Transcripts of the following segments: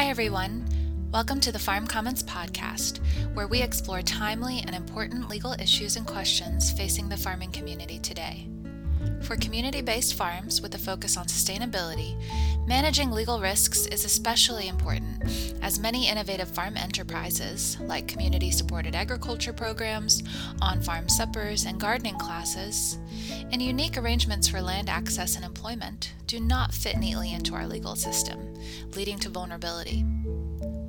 Hi, everyone. Welcome to the Farm Commons podcast, where we explore timely and important legal issues and questions facing the farming community today. For community based farms with a focus on sustainability, managing legal risks is especially important, as many innovative farm enterprises, like community supported agriculture programs, on farm suppers, and gardening classes, and unique arrangements for land access and employment, do not fit neatly into our legal system, leading to vulnerability.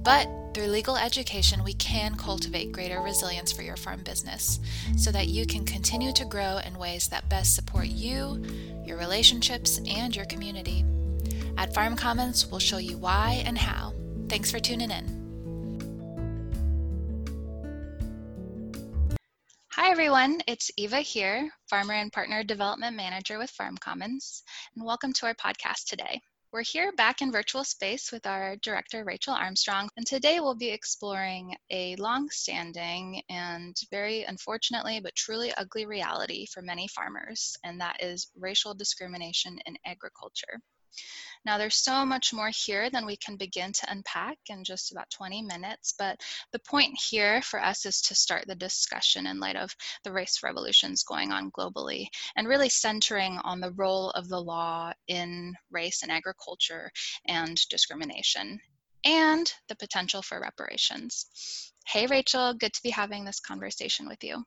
But through legal education, we can cultivate greater resilience for your farm business so that you can continue to grow in ways that best support you, your relationships, and your community. At Farm Commons, we'll show you why and how. Thanks for tuning in. Hi everyone, it's Eva here, Farmer and Partner Development Manager with Farm Commons, and welcome to our podcast today. We're here back in virtual space with our director, Rachel Armstrong, and today we'll be exploring a long standing and very unfortunately but truly ugly reality for many farmers, and that is racial discrimination in agriculture. Now, there's so much more here than we can begin to unpack in just about 20 minutes, but the point here for us is to start the discussion in light of the race revolutions going on globally and really centering on the role of the law in race and agriculture and discrimination and the potential for reparations. Hey, Rachel, good to be having this conversation with you.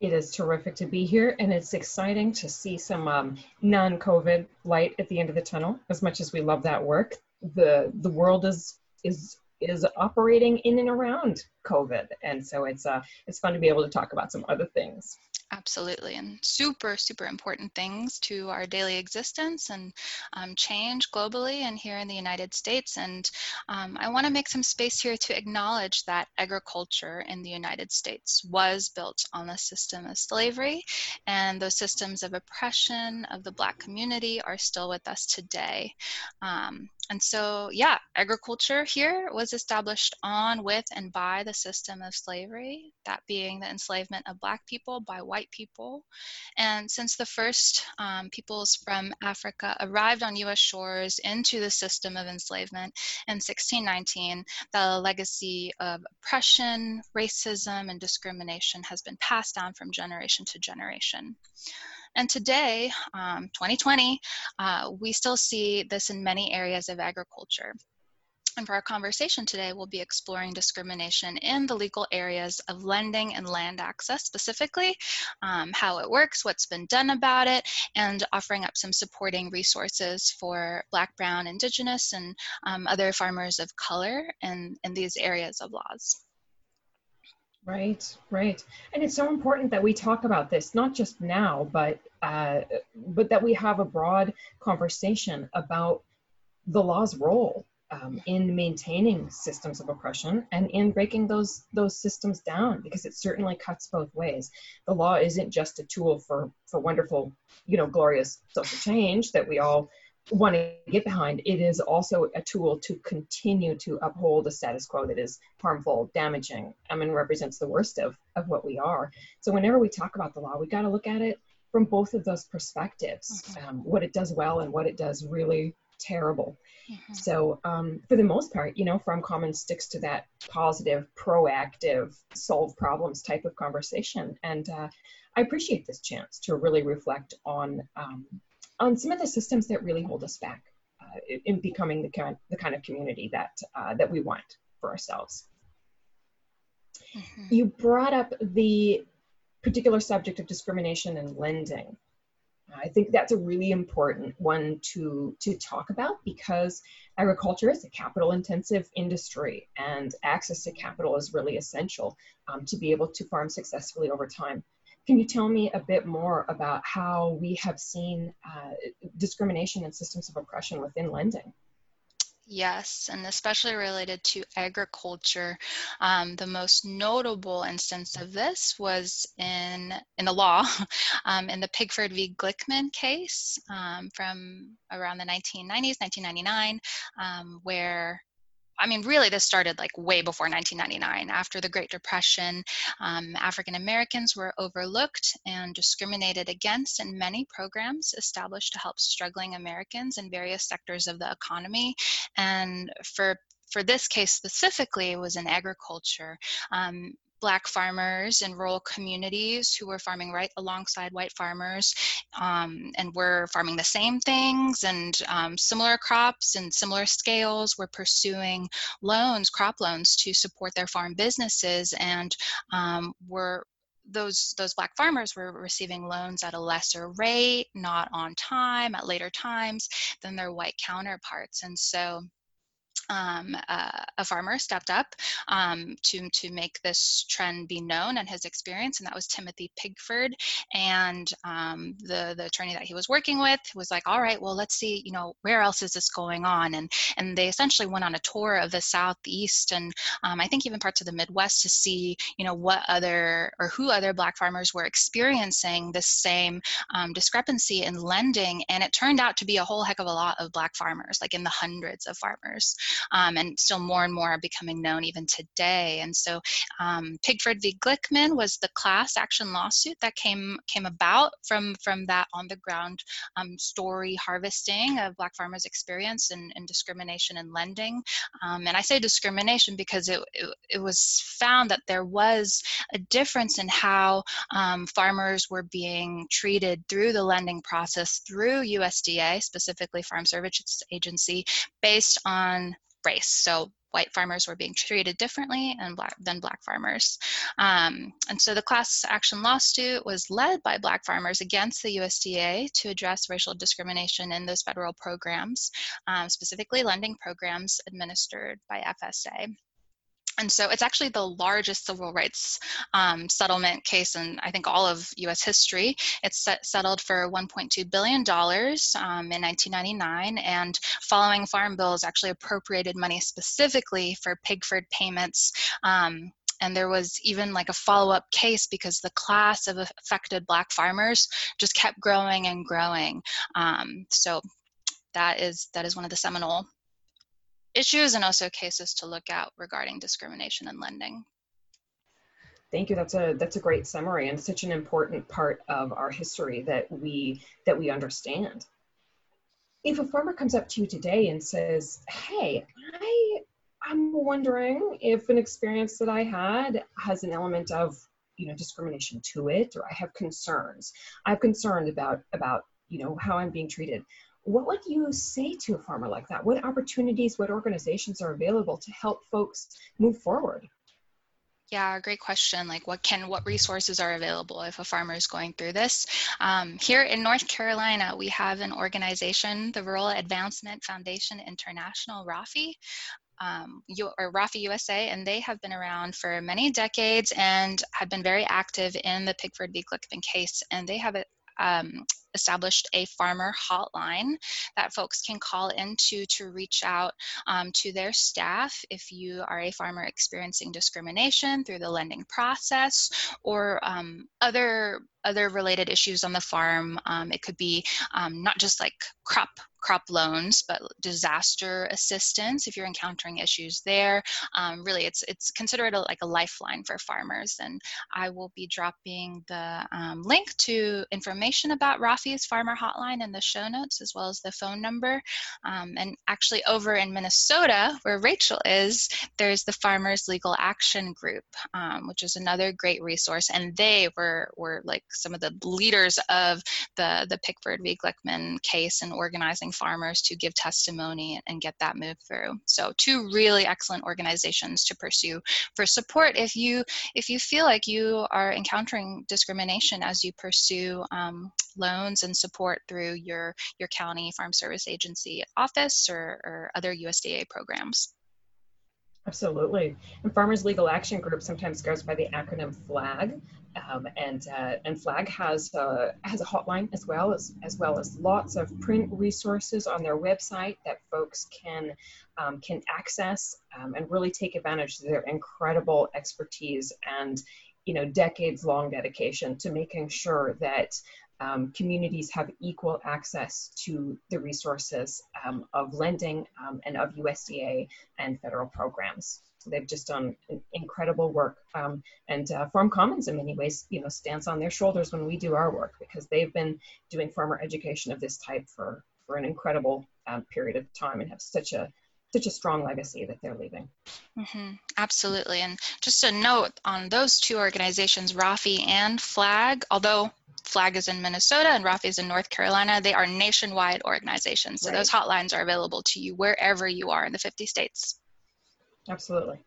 It is terrific to be here, and it's exciting to see some um, non-COVID light at the end of the tunnel. As much as we love that work, the the world is is is operating in and around COVID, and so it's uh it's fun to be able to talk about some other things. Absolutely, and super, super important things to our daily existence and um, change globally and here in the United States. And um, I want to make some space here to acknowledge that agriculture in the United States was built on the system of slavery, and those systems of oppression of the Black community are still with us today. Um, and so, yeah, agriculture here was established on, with, and by the system of slavery, that being the enslavement of Black people by white people. And since the first um, peoples from Africa arrived on US shores into the system of enslavement in 1619, the legacy of oppression, racism, and discrimination has been passed down from generation to generation. And today, um, 2020, uh, we still see this in many areas of agriculture. And for our conversation today, we'll be exploring discrimination in the legal areas of lending and land access specifically, um, how it works, what's been done about it, and offering up some supporting resources for Black, Brown, Indigenous, and um, other farmers of color in, in these areas of laws. Right, right. And it's so important that we talk about this, not just now, but uh, but that we have a broad conversation about the law's role um, in maintaining systems of oppression and in breaking those those systems down because it certainly cuts both ways. The law isn't just a tool for for wonderful, you know, glorious social change that we all want to get behind, it is also a tool to continue to uphold a status quo that is harmful, damaging, I mean, represents the worst of, of what we are. So whenever we talk about the law, we got to look at it from both of those perspectives, mm-hmm. um, what it does well and what it does really terrible. Mm-hmm. So um, for the most part, you know, Farm Commons sticks to that positive, proactive, solve problems type of conversation. And uh, I appreciate this chance to really reflect on um, on some of the systems that really hold us back uh, in becoming the kind, the kind of community that, uh, that we want for ourselves. Mm-hmm. You brought up the particular subject of discrimination and lending. I think that's a really important one to, to talk about because agriculture is a capital intensive industry and access to capital is really essential um, to be able to farm successfully over time. Can you tell me a bit more about how we have seen uh, discrimination and systems of oppression within lending? Yes, and especially related to agriculture. Um, the most notable instance of this was in in the law, um, in the Pigford v. Glickman case um, from around the 1990s, 1999, um, where I mean, really, this started like way before 1999. After the Great Depression, um, African Americans were overlooked and discriminated against in many programs established to help struggling Americans in various sectors of the economy. And for for this case specifically, it was in agriculture. Um, black farmers in rural communities who were farming right alongside white farmers um, and were farming the same things and um, similar crops and similar scales were pursuing loans crop loans to support their farm businesses and um, were those those black farmers were receiving loans at a lesser rate not on time at later times than their white counterparts and so um, uh, a farmer stepped up um, to, to make this trend be known and his experience, and that was Timothy Pigford. And um, the, the attorney that he was working with was like, all right, well, let's see, you know, where else is this going on? And, and they essentially went on a tour of the Southeast and um, I think even parts of the Midwest to see, you know, what other or who other Black farmers were experiencing this same um, discrepancy in lending. And it turned out to be a whole heck of a lot of Black farmers, like in the hundreds of farmers um, and still more and more are becoming known even today. And so um, Pigford v. Glickman was the class action lawsuit that came came about from from that on the ground um, story harvesting of Black farmers' experience and, discrimination in lending. Um, and I say discrimination because it, it, it, was found that there was a difference in how um, farmers were being treated through the lending process through USDA, specifically Farm Services Agency, based on race. So white farmers were being treated differently black, than black farmers. Um, and so the class action lawsuit was led by black farmers against the USDA to address racial discrimination in those federal programs, um, specifically lending programs administered by FSA. And so it's actually the largest civil rights um, settlement case in, I think, all of US history. It's set, settled for $1.2 billion um, in 1999, and following farm bills actually appropriated money specifically for Pigford payments. Um, and there was even like a follow-up case because the class of affected black farmers just kept growing and growing um, so that is that is one of the seminal issues and also cases to look at regarding discrimination in lending. Thank you. That's a that's a great summary and such an important part of our history that we that we understand. If a farmer comes up to you today and says, "Hey, I I'm wondering if an experience that I had has an element of you know discrimination to it, or I have concerns. I have concerns about about you know how I'm being treated what would you say to a farmer like that? What opportunities, what organizations are available to help folks move forward? Yeah, great question. Like, what can, what resources are available if a farmer is going through this? Um, here in North Carolina, we have an organization, the Rural Advancement Foundation International, RAFI. Um, or RAFI USA, and they have been around for many decades and have been very active in the Pigford v. Glickman case. And they have a, um, established a farmer hotline that folks can call into to reach out um, to their staff if you are a farmer experiencing discrimination through the lending process or um, other other related issues on the farm. Um, it could be um, not just like crop crop loans, but disaster assistance if you're encountering issues there. Um, really, it's it's considered a, like a lifeline for farmers. And I will be dropping the um, link to information about RAFI's Farmer Hotline in the show notes, as well as the phone number. Um, and actually, over in Minnesota, where Rachel is, there's the Farmers Legal Action Group, um, which is another great resource. And they were were like some of the leaders of the, the Pigford v. Glickman case and organizing farmers to give testimony and get that moved through. So two really excellent organizations to pursue for support if you if you feel like you are encountering discrimination as you pursue um, loans and support through your your county farm service agency office or, or other USDA programs. Absolutely. And Farmers Legal Action Group sometimes goes by the acronym FLAG. Um, and uh, and Flag has a, has a hotline as well as as well as lots of print resources on their website that folks can um, can access um, and really take advantage of their incredible expertise and you know decades long dedication to making sure that um, communities have equal access to the resources um, of lending um, and of USDA and federal programs. So they've just done incredible work. Um, and uh, Farm Commons, in many ways, you know, stands on their shoulders when we do our work because they've been doing farmer education of this type for, for an incredible um, period of time and have such a such a strong legacy that they're leaving. Mm-hmm. Absolutely. And just a note on those two organizations, RAFI and FLAG, although FLAG is in Minnesota and RAFI is in North Carolina, they are nationwide organizations. So right. those hotlines are available to you wherever you are in the 50 states. Absolutely.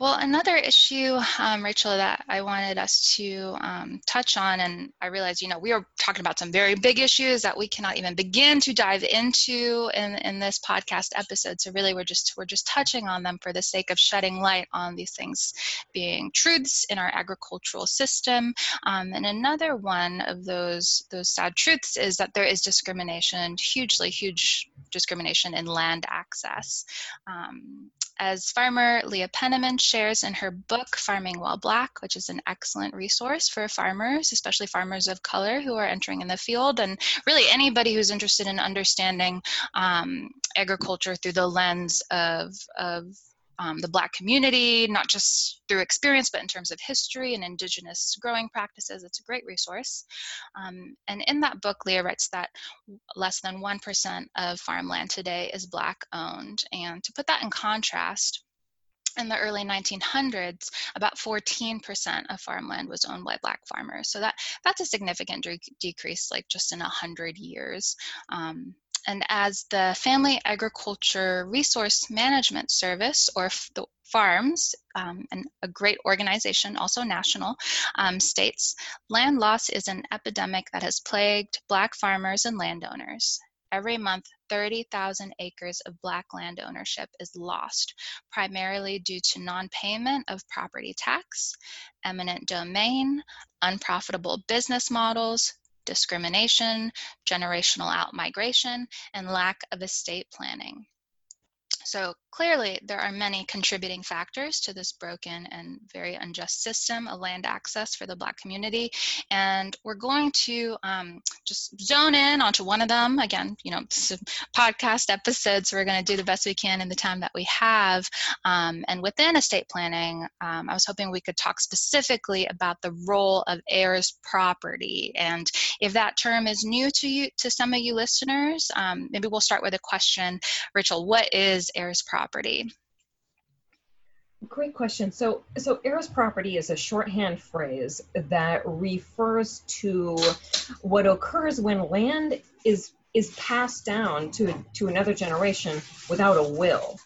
Well, another issue, um, Rachel, that I wanted us to um, touch on, and I realize, you know, we are talking about some very big issues that we cannot even begin to dive into in, in this podcast episode. So really, we're just we're just touching on them for the sake of shedding light on these things being truths in our agricultural system. Um, and another one of those those sad truths is that there is discrimination, hugely huge discrimination in land access. As farmer Leah Penniman shares in her book, Farming While Black, which is an excellent resource for farmers, especially farmers of color who are entering in the field, and really anybody who's interested in understanding um, agriculture through the lens of, of um, the Black community, not just through experience, but in terms of history and Indigenous growing practices. It's a great resource. Um, and in that book, Leah writes that less than 1% of farmland today is Black owned. And to put that in contrast, in the early 1900s, about 14% of farmland was owned by Black farmers. So that that's a significant de- decrease, like just in 100 years. Um, and as the Family Agriculture Resource Management Service, or the FARMS, um, and a great organization, also national, um, states land loss is an epidemic that has plagued Black farmers and landowners. Every month, 30,000 acres of Black land ownership is lost, primarily due to non payment of property tax, eminent domain, unprofitable business models, discrimination, generational outmigration, and lack of estate planning. So clearly, there are many contributing factors to this broken and very unjust system of land access for the Black community. And we're going to um, just zone in onto one of them. Again, you know, podcast episodes, so we're going to do the best we can in the time that we have. Um, and within estate planning, um, I was hoping we could talk specifically about the role of heirs property. And if that term is new to you, to some of you listeners, um, maybe we'll start with a question. Rachel, what is heirs property? Great question. So, so heirs property is a shorthand phrase that refers to what occurs when land is is passed down to to another generation without a will.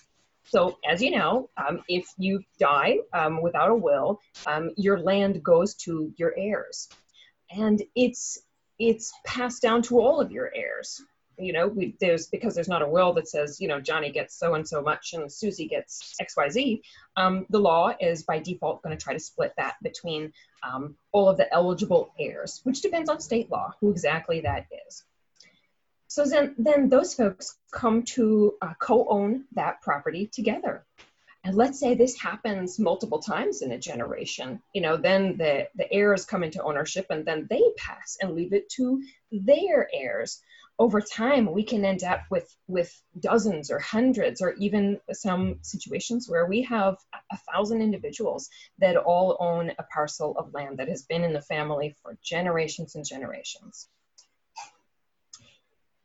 So, as you know, um, if you die um, without a will, um, your land goes to your heirs, and it's it's passed down to all of your heirs you know, we, there's because there's not a will that says, you know, Johnny gets so and so much and Susie gets X, Y, Z. Um, the law is by default going to try to split that between um, all of the eligible heirs, which depends on state law who exactly that is. So then, then those folks come to uh, co-own that property together. And let's say this happens multiple times in a generation, you know, then the, the heirs come into ownership and then they pass and leave it to their heirs over time we can end up with with dozens or hundreds or even some situations where we have a thousand individuals that all own a parcel of land that has been in the family for generations and generations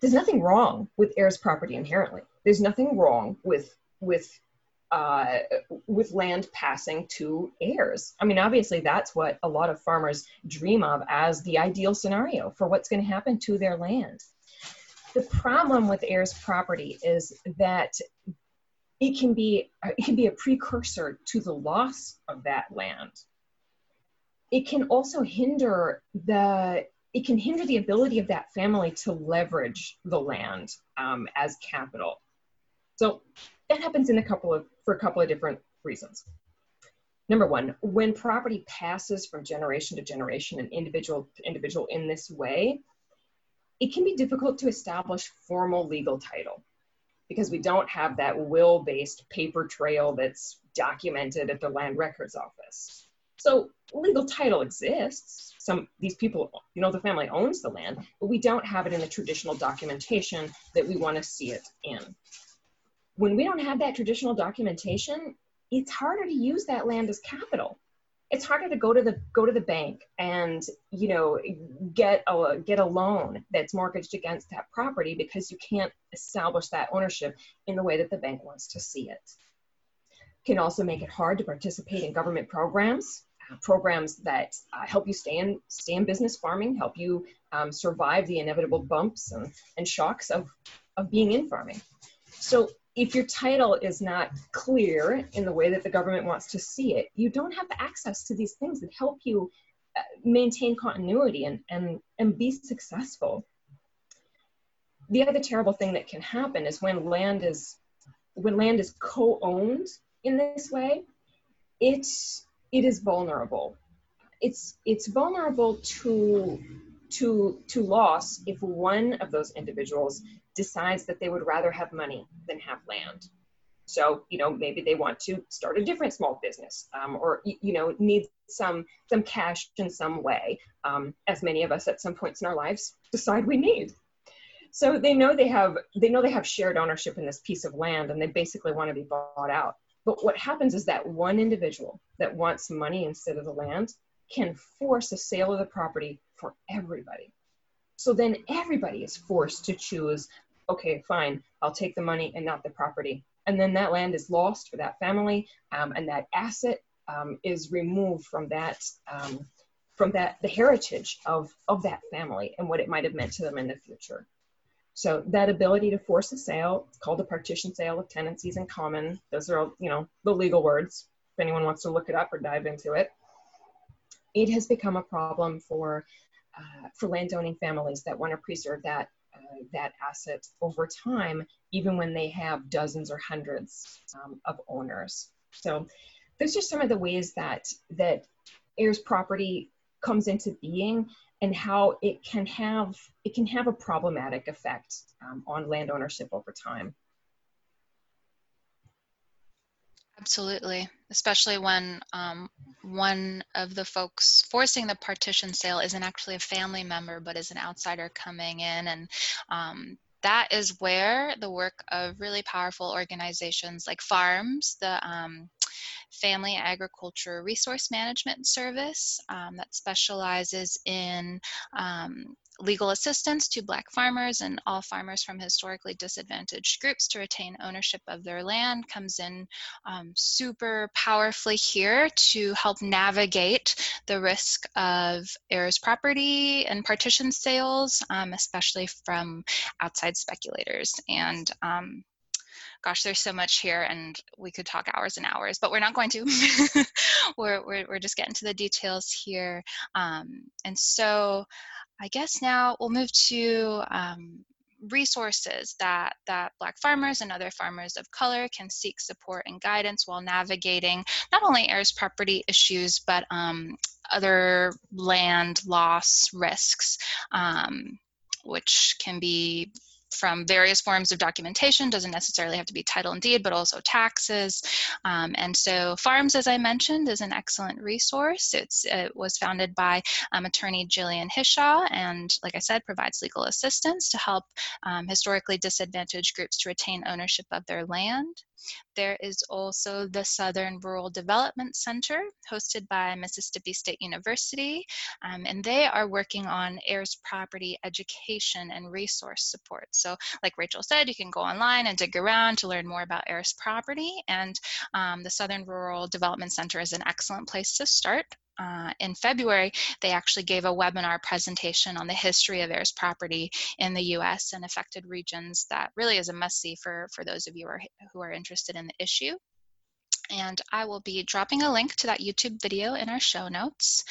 there's nothing wrong with heirs property inherently there's nothing wrong with with uh, with land passing to heirs. I mean, obviously, that's what a lot of farmers dream of as the ideal scenario for what's going to happen to their land. The problem with heirs property is that it can be it can be a precursor to the loss of that land. It can also hinder the it can hinder the ability of that family to leverage the land um, as capital. So that happens in a couple of for a couple of different reasons. Number one, when property passes from generation to generation, and individual to individual in this way, it can be difficult to establish formal legal title because we don't have that will based paper trail that's documented at the land records office. So legal title exists. Some these people, you know, the family owns the land, but we don't have it in the traditional documentation that we want to see it in. When we don't have that traditional documentation, it's harder to use that land as capital it's harder to go to the go to the bank and you know get a get a loan that's mortgaged against that property because you can't establish that ownership in the way that the bank wants to see it. Can also make it hard to participate in government programs uh, programs that uh, help you stay in stay in business farming help you um, survive the inevitable bumps and, and shocks of of being in farming. So if your title is not clear in the way that the government wants to see it, you don't have access to these things that help you uh, maintain continuity and, and, and be successful. The other terrible thing that can happen is when land is when land is co-owned in this way, it's it is vulnerable. It's it's vulnerable to to to loss if one of those individuals decides that they would rather have money than have land. So, you know, maybe they want to start a different small business um, or, you know, need some, some cash in some way, um, as many of us at some points in our lives decide we need. So they know they have, they know they have shared ownership in this piece of land and they basically want to be bought out. But what happens is that one individual that wants money instead of the land can force a sale of the property for everybody. So then everybody is forced to choose okay, fine, I'll take the money and not the property. And then that land is lost for that family, um, and that asset um, is removed from that um, from that the heritage of of that family and what it might have meant to them in the future. So that ability to force a sale, called a partition sale of tenancies in common. Those are all, you know, the legal words. If anyone wants to look it up or dive into it, it has become a problem for uh, for landowning families that want to preserve that that asset over time, even when they have dozens or hundreds um, of owners. So those are some of the ways that that heirs property comes into being and how it can have it can have a problematic effect um, on land ownership over time. Absolutely, especially when um, one of the folks forcing the partition sale isn't actually a family member, but is an outsider coming in. And um, that is where the work of really powerful organizations like FARMS, the um, Family Agriculture Resource Management Service um, that specializes in um, legal assistance to Black farmers and all farmers from historically disadvantaged groups to retain ownership of their land comes in um, super powerfully here to help navigate the risk of heirs property and partition sales, um, especially from outside speculators. And um, gosh, there's so much here and we could talk hours and hours, but we're not going to. we're, we're, we're, just getting to the details here. Um, and so I guess now we'll move to um, resources that, that Black farmers and other farmers of color can seek support and guidance while navigating not only heirs property issues, but um, other land loss risks, um, which can be from various forms of documentation, doesn't necessarily have to be title and deed, but also taxes. Um, and so FARMS, as I mentioned, is an excellent resource. It's, it was founded by um, attorney Jillian Hishaw, and like I said, provides legal assistance to help um, historically disadvantaged groups to retain ownership of their land. There is also the Southern Rural Development Center, hosted by Mississippi State University, um, and they are working on heirs property education and resource support. So, like Rachel said, you can go online and dig around to learn more about heirs property, and um, the Southern Rural Development Center is an excellent place to start uh, in February, they actually gave a webinar presentation on the history of heirs property in the US and affected regions that really is a must-see for, for those of you are, who are interested in the issue and I will be dropping a link to that YouTube video in our show notes.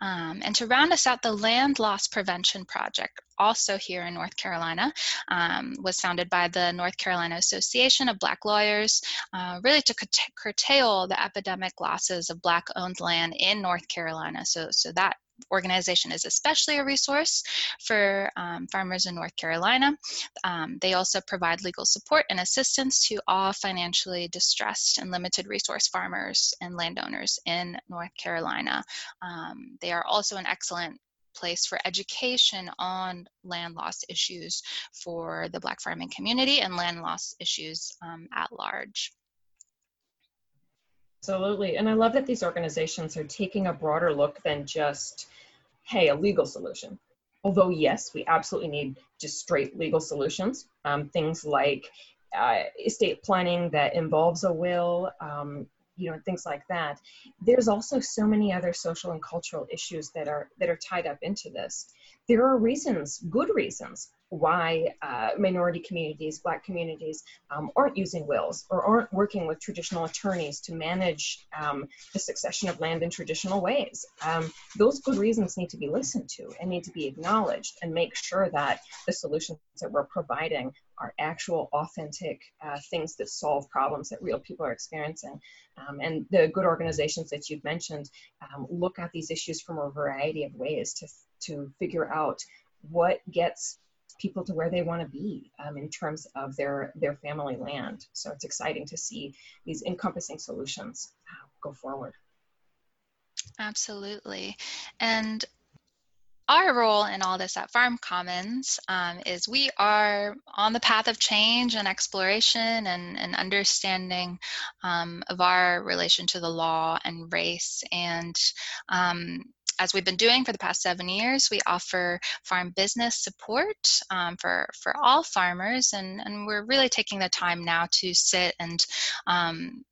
Um, and to round us out, the Land Loss Prevention Project, also here in North Carolina, um, was founded by the North Carolina Association of Black Lawyers, uh, really to curtail the epidemic losses of Black-owned land in North Carolina. So, so that organization is especially a resource for um, farmers in North Carolina. Um, they also provide legal support and assistance to all financially distressed and limited resource farmers and landowners in North Carolina. Um, they are also an excellent place for education on land loss issues for the Black farming community and land loss issues um, at large. Absolutely. And I love that these organizations are taking a broader look than just, hey, a legal solution. Although, yes, we absolutely need just straight legal solutions. Um, things like uh, estate planning that involves a will, um, you know, things like that. There's also so many other social and cultural issues that are that are tied up into this. There are reasons, good reasons, why uh, minority communities, black communities, um, aren't using wills or aren't working with traditional attorneys to manage um, the succession of land in traditional ways. Um, those good reasons need to be listened to and need to be acknowledged and make sure that the solutions that we're providing are actual, authentic uh, things that solve problems that real people are experiencing. Um, and the good organizations that you've mentioned um, look at these issues from a variety of ways to, to figure out what gets people to where they want to be um, in terms of their their family land. So it's exciting to see these encompassing solutions uh, go forward. Absolutely, and our role in all this at Farm Commons um, is we are on the path of change and exploration and, and understanding um, of our relation to the law and race. And um, as we've been doing for the past seven years, we offer farm business support um, for, for all farmers, and, and we're really taking the time now to sit and um,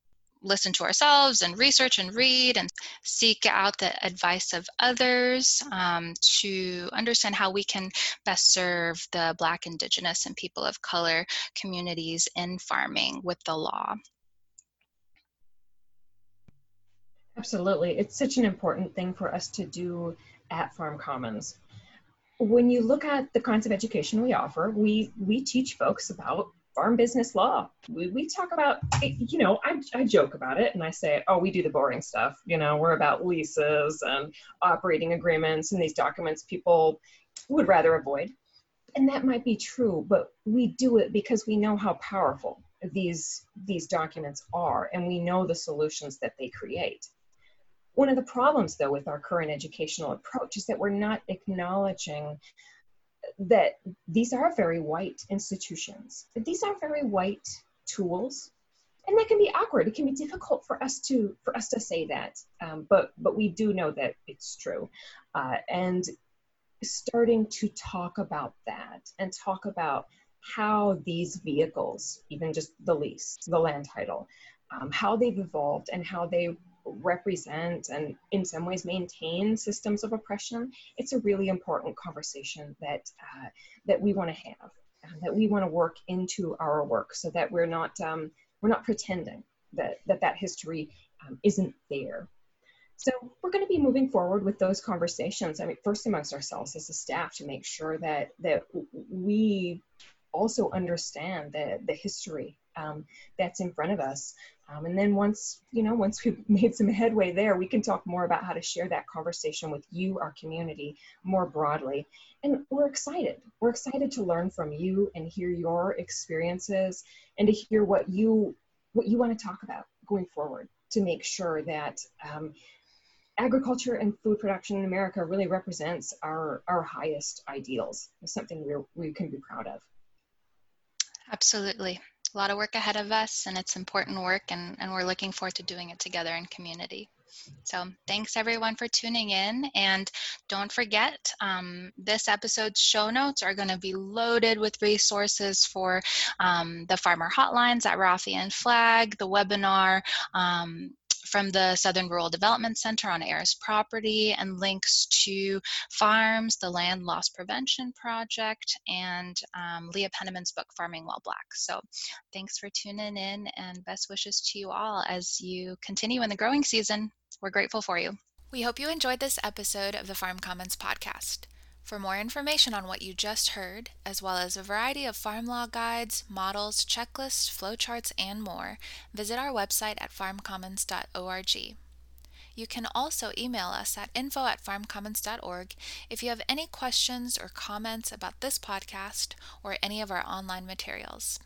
listen to ourselves and research and read and seek out the advice of others um, to understand how we can best serve the Black, Indigenous, and people of color communities in farming with the law. Absolutely. It's such an important thing for us to do at Farm Commons. When you look at the kinds of education we offer, we, we teach folks about farm business law. We, we talk about, you know, I, I joke about it and I say, oh, we do the boring stuff. You know, we're about leases and operating agreements and these documents people would rather avoid. And that might be true, but we do it because we know how powerful these, these documents are and we know the solutions that they create. One of the problems, though, with our current educational approach is that we're not acknowledging that these are very white institutions. That these are very white tools, and that can be awkward. It can be difficult for us to for us to say that, um, but but we do know that it's true, uh, and starting to talk about that and talk about how these vehicles, even just the lease, the land title, um, how they've evolved and how they represent and in some ways maintain systems of oppression, it's a really important conversation that uh, that we want to have, uh, that we want to work into our work, so that we're not um, we're not pretending that that that history um, isn't there. So we're going to be moving forward with those conversations. I mean, first amongst ourselves as a staff to make sure that that we also understand the the history um, that's in front of us. Um, and then once, you know, once we've made some headway there, we can talk more about how to share that conversation with you, our community, more broadly. And we're excited. We're excited to learn from you and hear your experiences and to hear what you what you want to talk about going forward to make sure that um, agriculture and food production in America really represents our, our highest ideals. It's something we we can be proud of. Absolutely a lot of work ahead of us and it's important work and, and we're looking forward to doing it together in community. So thanks everyone for tuning in and don't forget um, this episode's show notes are going to be loaded with resources for um, the farmer hotlines at Rafi and Flag, the webinar, um, from the Southern Rural Development Center on heirs property and links to farms, the Land Loss Prevention Project, and um, Leah Penniman's book, Farming While Black. So thanks for tuning in and best wishes to you all as you continue in the growing season. We're grateful for you. We hope you enjoyed this episode of the Farm Commons podcast. For more information on what you just heard, as well as a variety of farm law guides, models, checklists, flowcharts, and more, visit our website at farmcommons.org. You can also email us at info at farmcommons.org if you have any questions or comments about this podcast or any of our online materials.